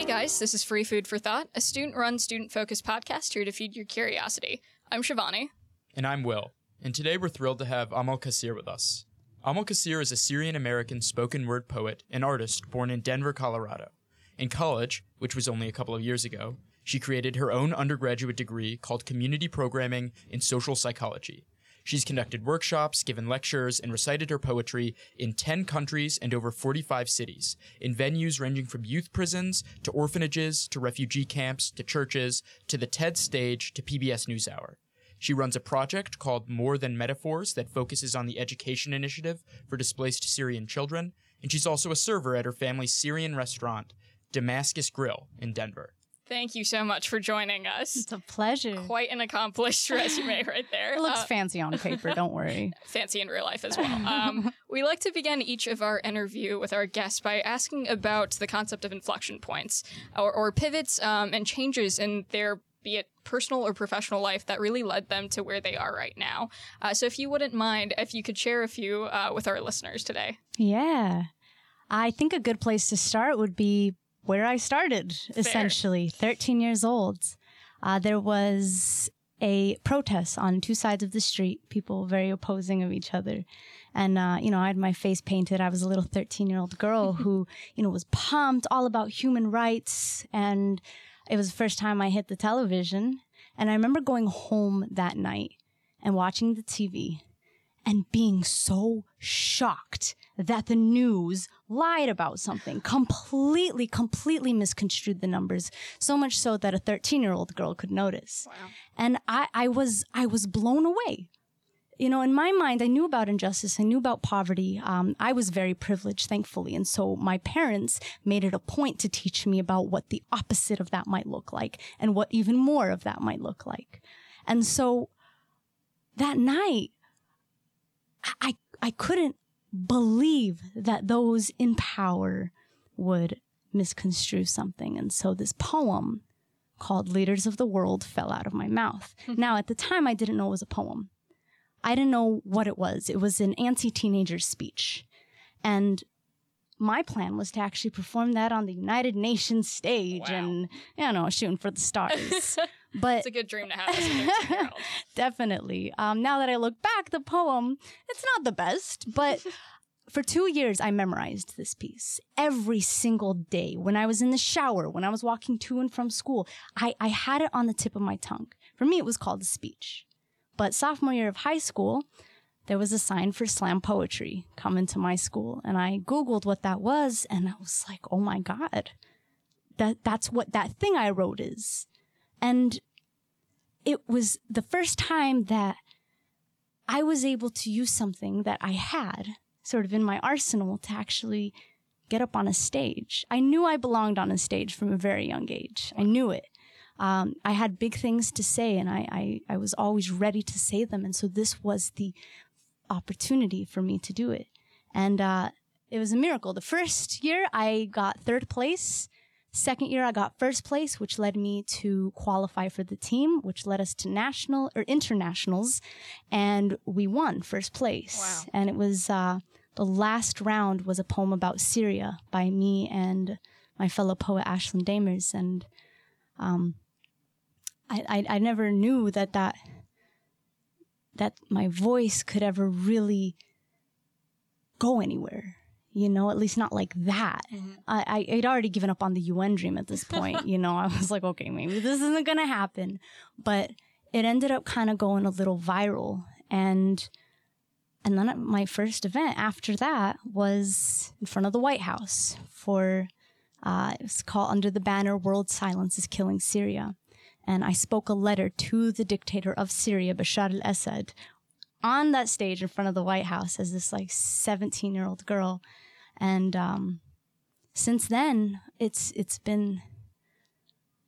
Hey guys, this is Free Food for Thought, a student run, student focused podcast here to feed your curiosity. I'm Shivani. And I'm Will. And today we're thrilled to have Amal Kassir with us. Amal Kassir is a Syrian American spoken word poet and artist born in Denver, Colorado. In college, which was only a couple of years ago, she created her own undergraduate degree called Community Programming in Social Psychology. She's conducted workshops, given lectures, and recited her poetry in 10 countries and over 45 cities, in venues ranging from youth prisons to orphanages to refugee camps to churches to the TED stage to PBS NewsHour. She runs a project called More Than Metaphors that focuses on the education initiative for displaced Syrian children, and she's also a server at her family's Syrian restaurant, Damascus Grill, in Denver. Thank you so much for joining us. It's a pleasure. Quite an accomplished resume right there. It looks Uh, fancy on paper, don't worry. fancy in real life as well. Um, we like to begin each of our interview with our guests by asking about the concept of inflection points or, or pivots um, and changes in their be it personal or professional life that really led them to where they are right now. Uh, so if you wouldn't mind, if you could share a few uh, with our listeners today. Yeah. I think a good place to start would be where I started, essentially, 13 years old. Uh, there was a protest on two sides of the street, people very opposing of each other. And, uh, you know, I had my face painted. I was a little 13 year old girl who, you know, was pumped all about human rights. And it was the first time I hit the television. And I remember going home that night and watching the TV and being so shocked that the news lied about something, completely, completely misconstrued the numbers, so much so that a 13 year old girl could notice. And I, I was, I was blown away. You know, in my mind, I knew about injustice. I knew about poverty. Um, I was very privileged, thankfully. And so my parents made it a point to teach me about what the opposite of that might look like and what even more of that might look like. And so that night, I, I couldn't believe that those in power would misconstrue something. And so this poem called Leaders of the World fell out of my mouth. now, at the time, I didn't know it was a poem. I didn't know what it was. It was an anti teenager speech. And my plan was to actually perform that on the United Nations stage Wow. and, you know, shooting for the stars. but It's a good dream to have as a 13 year old. Definitely. Um, now that I look back, the poem, it's not the best, but for two years, I memorized this piece every single day. When I was in the shower, when I was walking to and from school, I, I had it on the tip of my tongue. For me, it was called a speech. But sophomore year of high school, there was a sign for slam poetry coming to my school. And I Googled what that was, and I was like, oh my God, that, that's what that thing I wrote is. And it was the first time that I was able to use something that I had sort of in my arsenal to actually get up on a stage. I knew I belonged on a stage from a very young age. I knew it. Um, I had big things to say and I, I, I was always ready to say them. And so this was the opportunity for me to do it. And uh, it was a miracle. The first year I got third place. Second year, I got first place, which led me to qualify for the team, which led us to national or internationals, and we won first place. Wow. And it was uh, the last round was a poem about Syria by me and my fellow poet Ashlyn Damers, and um, I, I I never knew that that that my voice could ever really go anywhere you know, at least not like that. I, I I'd already given up on the UN dream at this point. you know, I was like, okay, maybe this isn't gonna happen. But it ended up kind of going a little viral, and and then my first event after that was in front of the White House for uh, it was called Under the Banner World Silence is Killing Syria. And I spoke a letter to the dictator of Syria, Bashar al Assad, on that stage in front of the White House as this like 17 year old girl. And um, since then, it's it's been.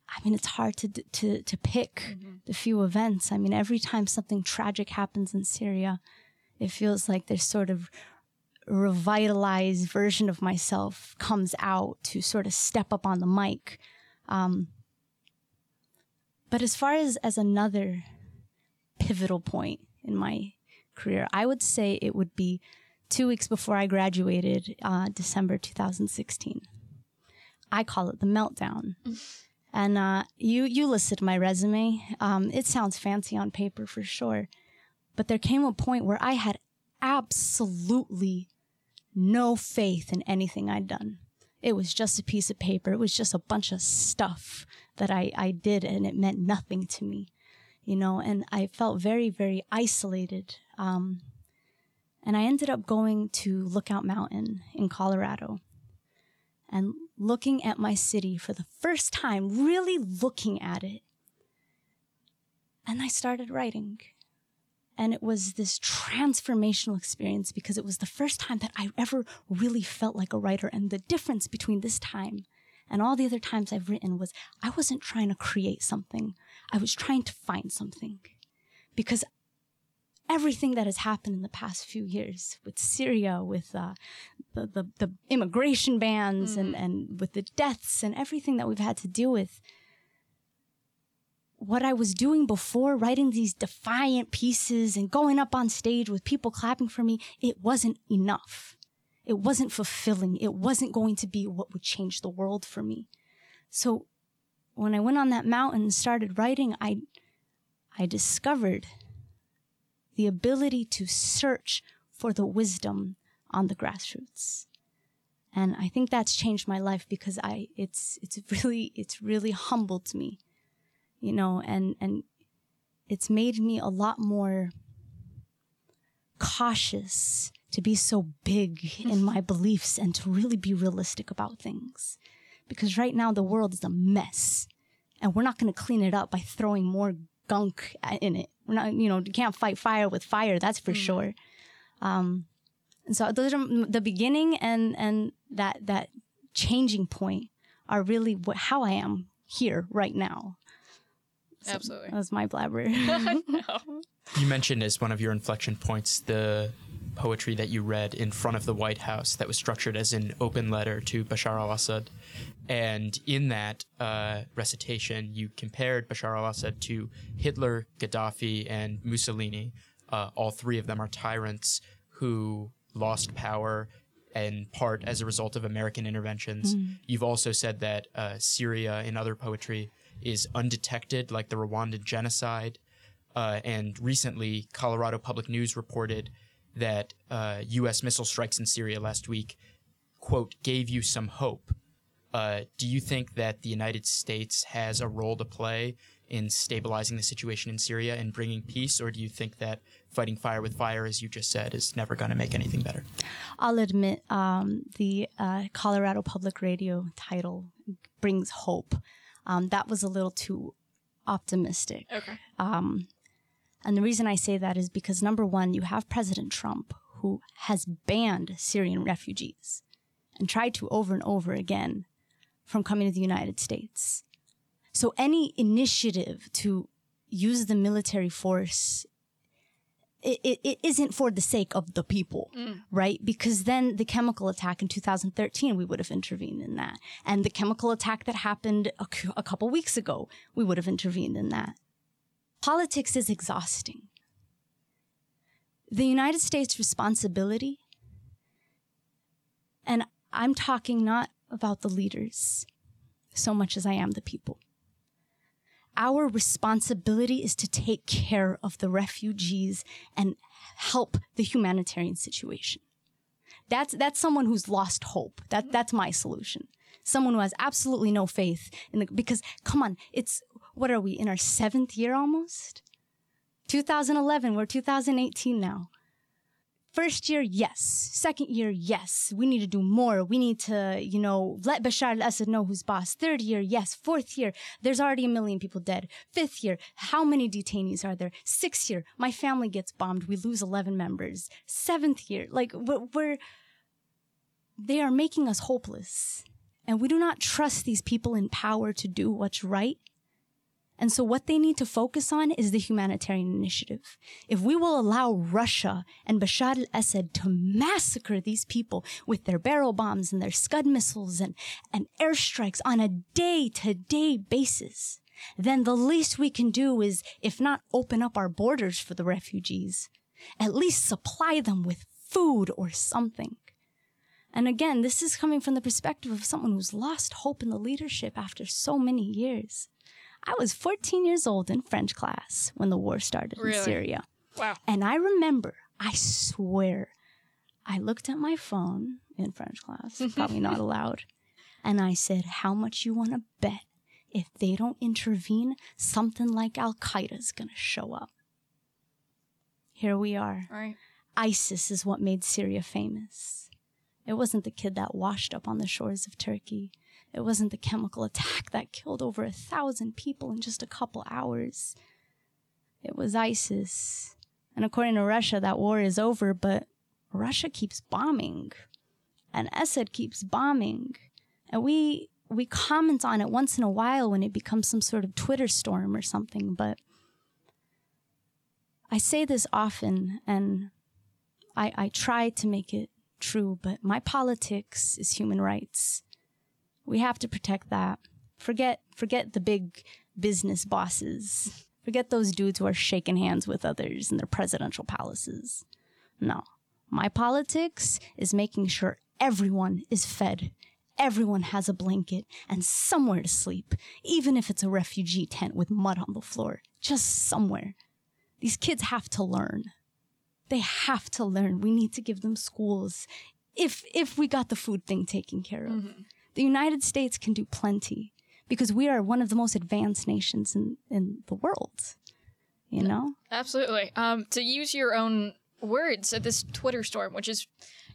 I mean, it's hard to to to pick the few events. I mean, every time something tragic happens in Syria, it feels like there's sort of revitalized version of myself comes out to sort of step up on the mic. Um, but as far as as another pivotal point in my career, I would say it would be two weeks before I graduated, uh, December 2016. I call it the meltdown. and uh, you you listed my resume. Um, it sounds fancy on paper for sure, but there came a point where I had absolutely no faith in anything I'd done. It was just a piece of paper. It was just a bunch of stuff that I, I did, and it meant nothing to me, you know. And I felt very, very isolated. Um, and I ended up going to Lookout Mountain in Colorado and looking at my city for the first time, really looking at it. And I started writing. And it was this transformational experience because it was the first time that I ever really felt like a writer. And the difference between this time and all the other times I've written was I wasn't trying to create something. I was trying to find something because everything that has happened in the past few years with Syria, with uh, the, the, the immigration bans, mm. and and with the deaths and everything that we've had to deal with. What I was doing before, writing these defiant pieces and going up on stage with people clapping for me, it wasn't enough. It wasn't fulfilling. It wasn't going to be what would change the world for me. So when I went on that mountain and started writing, I, I discovered the ability to search for the wisdom on the grassroots. And I think that's changed my life because I, it's, it's really, it's really humbled me, you know, and, and it's made me a lot more cautious to be so big in mm-hmm. my beliefs and to really be realistic about things. Because right now the world is a mess and we're not going to clean it up by throwing more gunk in it. We're not, you know, you can't fight fire with fire. That's for mm. sure. Um, and so those are the beginning and, and that, that changing point are really what, how I am here right now. So Absolutely. That was my blabber. no. You mentioned as one of your inflection points the poetry that you read in front of the White House that was structured as an open letter to Bashar al Assad. And in that uh, recitation, you compared Bashar al Assad to Hitler, Gaddafi, and Mussolini. Uh, all three of them are tyrants who lost power in part as a result of American interventions. Mm. You've also said that uh, Syria, in other poetry, is undetected, like the Rwandan genocide. Uh, and recently, Colorado Public News reported that uh, U.S. missile strikes in Syria last week, quote, gave you some hope. Uh, do you think that the United States has a role to play in stabilizing the situation in Syria and bringing peace, or do you think that fighting fire with fire, as you just said, is never going to make anything better? I'll admit um, the uh, Colorado Public Radio title brings hope. Um, that was a little too optimistic. Okay. Um, and the reason I say that is because number one, you have President Trump who has banned Syrian refugees and tried to over and over again from coming to the United States. So any initiative to use the military force it, it, it isn't for the sake of the people, mm. right? Because then the chemical attack in 2013, we would have intervened in that. And the chemical attack that happened a, a couple weeks ago, we would have intervened in that. Politics is exhausting. The United States' responsibility, and I'm talking not about the leaders so much as I am the people. Our responsibility is to take care of the refugees and help the humanitarian situation. That's, that's someone who's lost hope. That, that's my solution. Someone who has absolutely no faith in the, because come on, it's, what are we in our seventh year almost? 2011, we're 2018 now. First year, yes. Second year, yes. We need to do more. We need to, you know, let Bashar al-Assad know who's boss. Third year, yes. Fourth year, there's already a million people dead. Fifth year, how many detainees are there? Sixth year, my family gets bombed. We lose 11 members. Seventh year, like we're, we're they are making us hopeless. And we do not trust these people in power to do what's right. And so what they need to focus on is the humanitarian initiative. If we will allow Russia and Bashar al-Assad to massacre these people with their barrel bombs and their Scud missiles and, and airstrikes on a day to day basis, then the least we can do is, if not open up our borders for the refugees, at least supply them with food or something. And again, this is coming from the perspective of someone who's lost hope in the leadership after so many years. I was 14 years old in French class when the war started Really? in Syria. Wow. And I remember, I swear, I looked at my phone in French class, probably not allowed, and I said, How much you want to bet if they don't intervene, something like Al Qaeda is going to show up? Here we are. Right. ISIS is what made Syria famous. It wasn't the kid that washed up on the shores of Turkey. It wasn't the chemical attack that killed over a thousand people in just a couple hours. It was ISIS. And according to Russia, that war is over, but Russia keeps bombing. And Assad keeps bombing. And we we comment on it once in a while when it becomes some sort of Twitter storm or something, but I say this often and I, I try to make it true, but my politics is human rights. We have to protect that. Forget forget the big business bosses. Forget those dudes who are shaking hands with others in their presidential palaces. No. My politics is making sure everyone is fed, everyone has a blanket and somewhere to sleep, even if it's a refugee tent with mud on the floor, just somewhere. These kids have to learn. They have to learn. We need to give them schools if if we got the food thing taken care of. Mm-hmm. The United States can do plenty because we are one of the most advanced nations in, in the world. You know? Absolutely. Um, to use your own words at this Twitter storm, which is,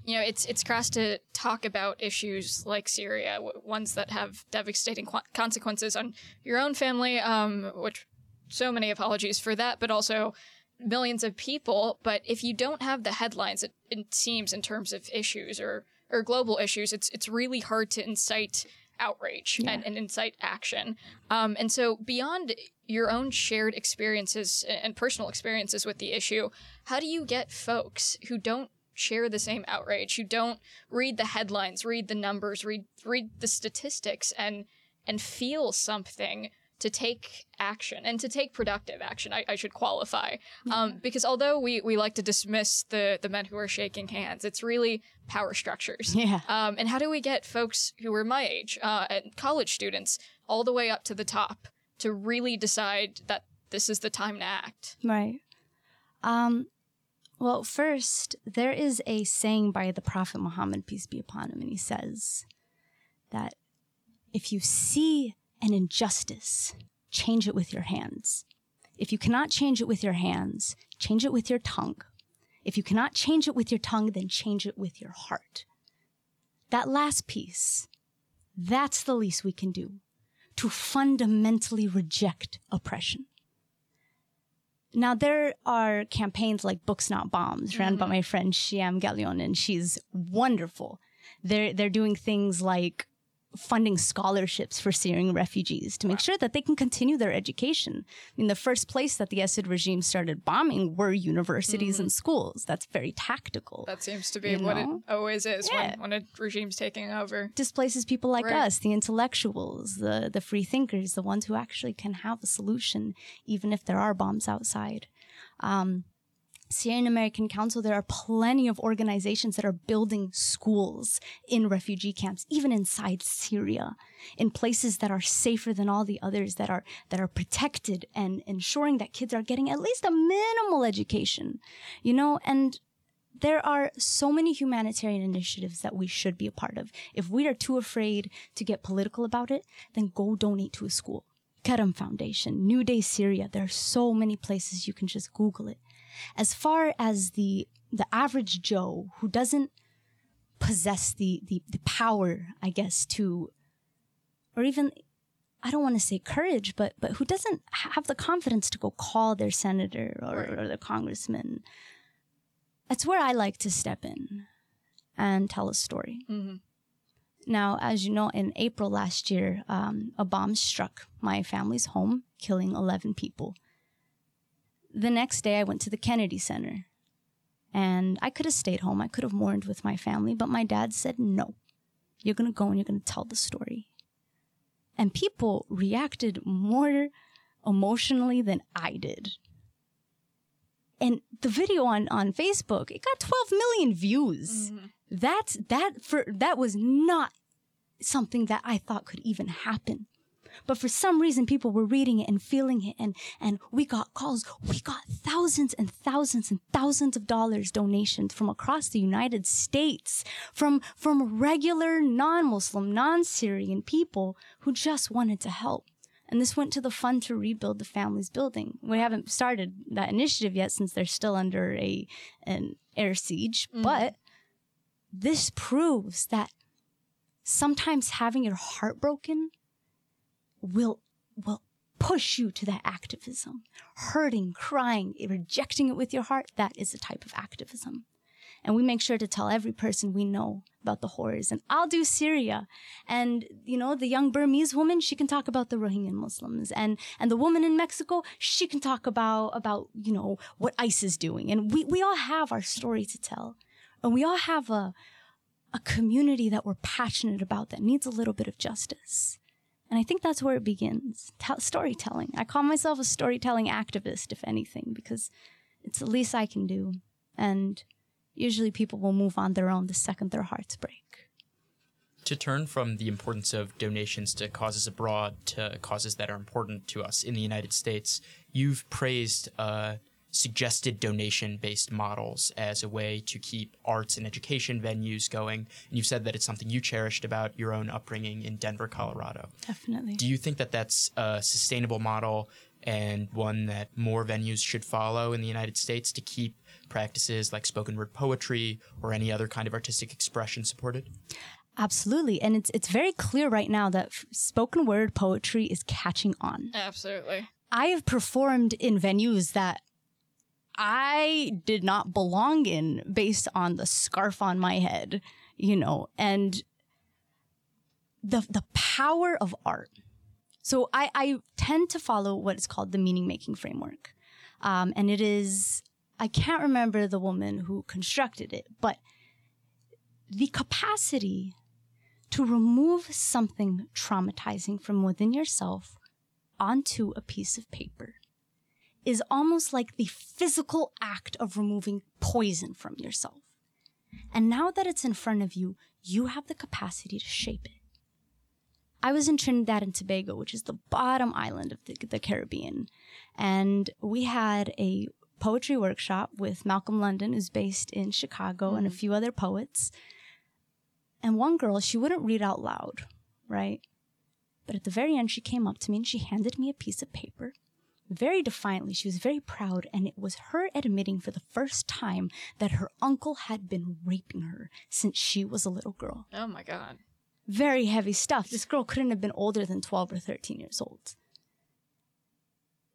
you know, it's it's crass to talk about issues like Syria, w- ones that have devastating qu- consequences on your own family. Um, which so many apologies for that, but also millions of people. But if you don't have the headlines, it, it seems in terms of issues or or global issues, it's it's really hard to incite outrage and, and incite action. Um, and so beyond your own shared experiences and personal experiences with the issue, how do you get folks who don't share the same outrage, who don't read the headlines, read the numbers, read read the statistics and and feel something to take action and to take productive action. I, I should qualify um, because although we, we like to dismiss the the men who are shaking hands, it's really power structures. Yeah. Um, and how do we get folks who are my age, uh, and college students, all the way up to the top to really decide that this is the time to act? Right. Um, well, first, there is a saying by the Prophet Muhammad, peace be upon him, and he says that if you see an injustice, change it with your hands. If you cannot change it with your hands, change it with your tongue. If you cannot change it with your tongue, then change it with your heart. That last piece, that's the least we can do to fundamentally reject oppression. Now there are campaigns like Books Not Bombs, run by mm-hmm. my friend Shiam Galion, and she's wonderful. They're they're doing things like funding scholarships for Syrian refugees to make sure that they can continue their education. I mean, the first place that the Assad regime started bombing were universities and schools. That's very tactical. That seems to be You what know? it always is Yeah. when, when a regime's taking over. displaces people like Right. us, the intellectuals, the the free thinkers, the ones who actually can have a solution, even if there are bombs outside. Um, Syrian American Council, there are plenty of organizations that are building schools in refugee camps, even inside Syria, in places that are safer than all the others, that are that are protected and ensuring that kids are getting at least a minimal education. You know, and there are so many humanitarian initiatives that we should be a part of. If we are too afraid to get political about it, then go donate to a school. Karam Foundation, New Day Syria. There are so many places you can just Google it. As far as the the average Joe who doesn't possess the the, the power, I guess, to or even I don't want to say courage, but but who doesn't have the confidence to go call their senator or, Right. or their congressman that's where I like to step in and tell a story. Mhm. Now, as you know, in April last year, um, a bomb struck my family's home, killing 11 people. The next day, I went to the Kennedy Center. And I could have stayed home. I could have mourned with my family, but my dad said, no, you're going to go and you're going to tell the story. And people reacted more emotionally than I did and the video on on Facebook, it got 12 million views. Mm-hmm. That's that for that was not something that I thought could even happen. But for some reason, people were reading it and feeling it, and and we got calls. We got thousands and thousands and thousands of dollars donations from across the United States, from from regular non-Muslim, non-Syrian people who just wanted to help. And this went to the fund to rebuild the family's building. We haven't started that initiative yet since they're still under a an air siege, mm. but this proves that sometimes having your heart broken will will push you to that activism. Hurting, crying, rejecting it with your heart, that is a type of activism. And we make sure to tell every person we know about the horrors. And I'll do Syria. And, you know, the young Burmese woman, she can talk about the Rohingya Muslims. And, and the woman in Mexico, she can talk about, about, you know, what ICE is doing. And we, we all have our story to tell. And we all have a, a community that we're passionate about that needs a little bit of justice. And I think that's where it begins. Tell, storytelling. I call myself a storytelling activist, if anything, because it's the least I can do. And usually people will move on their own the second their hearts break. To turn from the importance of donations to causes abroad to causes that are important to us in the United States, you've praised uh, suggested donation based models as a way to keep arts and education venues going. And you've said that it's something you cherished about your own upbringing in Denver, Colorado. Definitely. Do you think that that's a sustainable model and one that more venues should follow in the United States to keep practices like spoken word poetry or any other kind of artistic expression supported? Absolutely. And it's it's very clear right now that f- spoken word poetry is catching on. Absolutely. I have performed in venues that I did not belong in based on the scarf on my head, you know, and the the power of art. So I, I tend to follow what is called the meaning making framework. Um, and it is I can't remember the woman who constructed it, but the capacity to remove something traumatizing from within yourself onto a piece of paper is almost like the physical act of removing poison from yourself. And now that it's in front of you, you have the capacity to shape it. I was in Trinidad and Tobago, which is the bottom island of the, the Caribbean, and we had a poetry workshop with Malcolm London, who's based in Chicago, and a mm. few other poets. And one girl, she wouldn't read out loud, right? But at the very end, she came up to me and she handed me a piece of paper. Very defiantly, she was very proud, and it was her admitting for the first time that her uncle had been raping her since she was a little girl. Oh my god. Very heavy stuff. This girl couldn't have been older than 12 or 13 years old.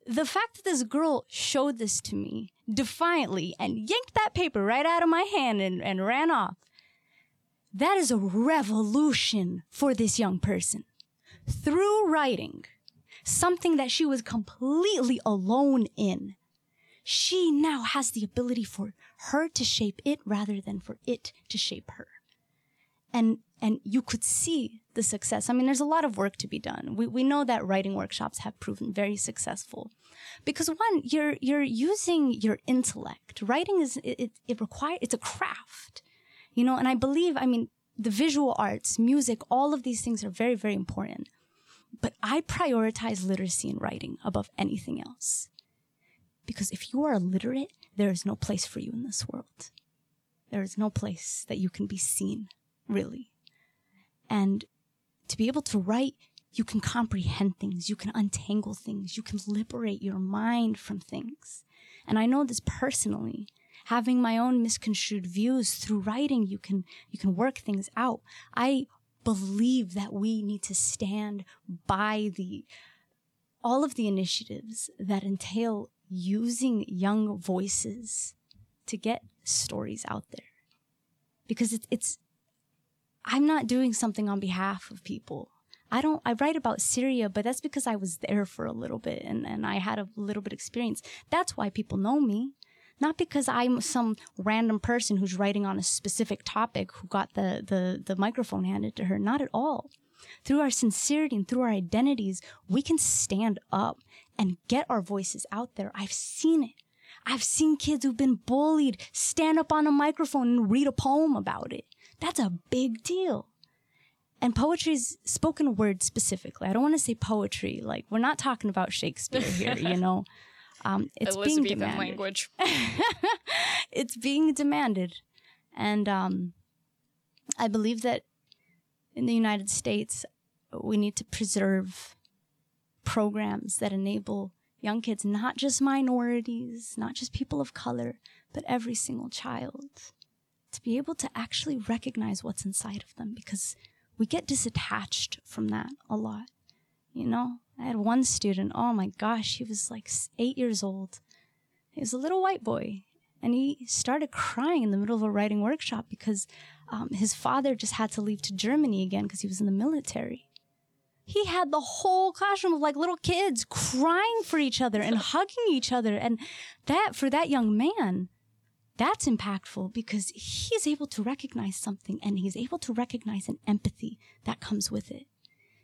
The fact that this girl showed this to me defiantly and yanked that paper right out of my hand and, and ran off, that is a revolution for this young person. Through writing, something that she was completely alone in, she now has the ability for her to shape it rather than for it to shape her. And and you could see the success. I mean, there's a lot of work to be done. We we know that writing workshops have proven very successful. Because one, you're you're using your intellect. Writing is it it, it require it's a craft. You know, and I believe, I mean, the visual arts, music, all of these things are very, very important. But I prioritize literacy and writing above anything else. Because if you are illiterate, there is no place for you in this world. There is no place that you can be seen, really. And to be able to write, you can comprehend things, you can untangle things, you can liberate your mind from things. And I know this personally. Having my own misconstrued views through writing, you can you can work things out. I believe that we need to stand by the all of the initiatives that entail using young voices to get stories out there because it's it's I'm not doing something on behalf of people. I don't I write about Syria, but that's because I was there for a little bit and, and I had a little bit experience. That's why people know me. Not because I'm some random person who's writing on a specific topic who got the, the, the microphone handed to her. Not at all. Through our sincerity and through our identities, we can stand up and get our voices out there. I've seen it. I've seen kids who've been bullied stand up on a microphone and read a poem about it. That's a big deal. And poetry is spoken word specifically. I don't want to say poetry. Like, we're not talking about Shakespeare here, you know? Um, it's being demanded. language. it's being demanded. And um, I believe that in the United States, we need to preserve programs that enable young kids, not just minorities, not just people of color, but every single child, to be able to actually recognize what's inside of them because we get disattached from that a lot. You know, I had one student, oh my gosh, he was like eight years old. He was a little white boy. And he started crying in the middle of a writing workshop because um, his father just had to leave to Germany again because he was in the military. He had the whole classroom of like little kids crying for each other and hugging each other. And that, for that young man, that's impactful because he's able to recognize something and he's able to recognize an empathy that comes with it.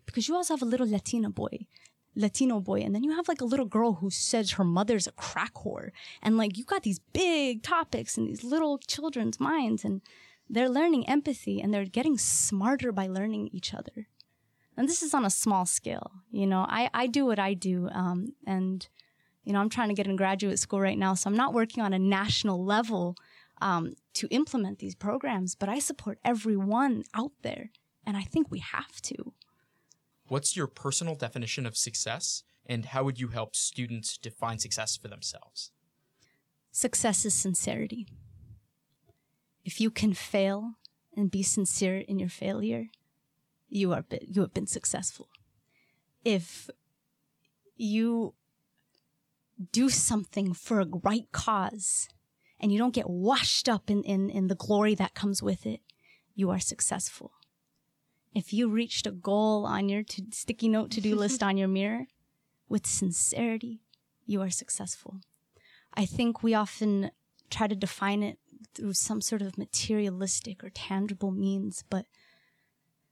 Because you also have a little Latina boy, Latino boy, and then you have like a little girl who says her mother's a crack whore. And like you got these big topics in these little children's minds and they're learning empathy and they're getting smarter by learning each other. And this is on a small scale. You know, I, I do what I do. Um, and you know, I'm trying to get in graduate school right now, so I'm not working on a national level um, to implement these programs, but I support everyone out there, and I think we have to. What's your personal definition of success, and how would you help students define success for themselves? Success is sincerity. If you can fail and be sincere in your failure, you are you have been successful. If you do something for a right cause and you don't get washed up in, in, in the glory that comes with it, you are successful. If you reached a goal on your to- sticky note to do list on your mirror with sincerity, you are successful. I think we often try to define it through some sort of materialistic or tangible means, but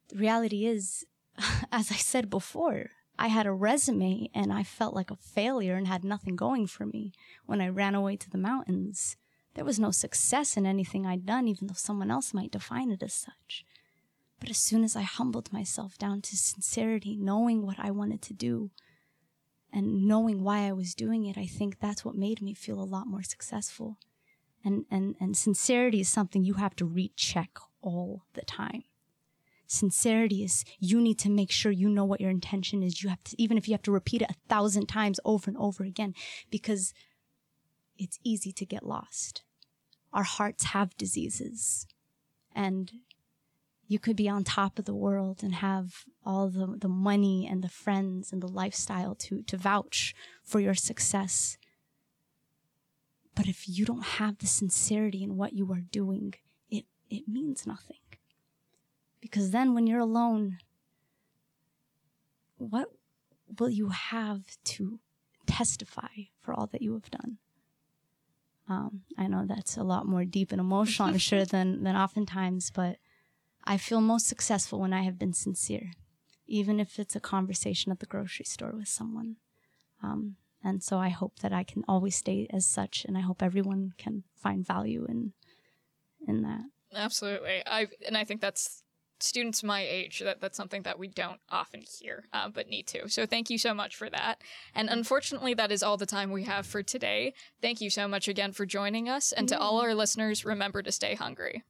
the reality is, as I said before, I had a resume and I felt like a failure and had nothing going for me when I ran away to the mountains. There was no success in anything I'd done, even though someone else might define it as such. But as soon as I humbled myself down to sincerity, knowing what I wanted to do and knowing why I was doing it, I think that's what made me feel a lot more successful. And, and, and sincerity is something you have to recheck all the time sincerity is you need to make sure you know what your intention is. You have to, even if you have to repeat it a thousand times over and over again, because it's easy to get lost. Our hearts have diseases and you could be on top of the world and have all the, the money and the friends and the lifestyle to, to vouch for your success. But if you don't have the sincerity in what you are doing, it, it means nothing. Because then when you're alone, what will you have to testify for all that you have done? Um, I know that's a lot more deep and emotional, I'm sure, than, than oftentimes, but I feel most successful when I have been sincere, even if it's a conversation at the grocery store with someone. Um, and so I hope that I can always stay as such, and I hope everyone can find value in in that. Absolutely, I and I think that's students my age that that's something that we don't often hear uh, but need to. So thank you so much for that. And unfortunately that is all the time we have for today. Thank you so much again for joining us. And to all our listeners remember to stay hungry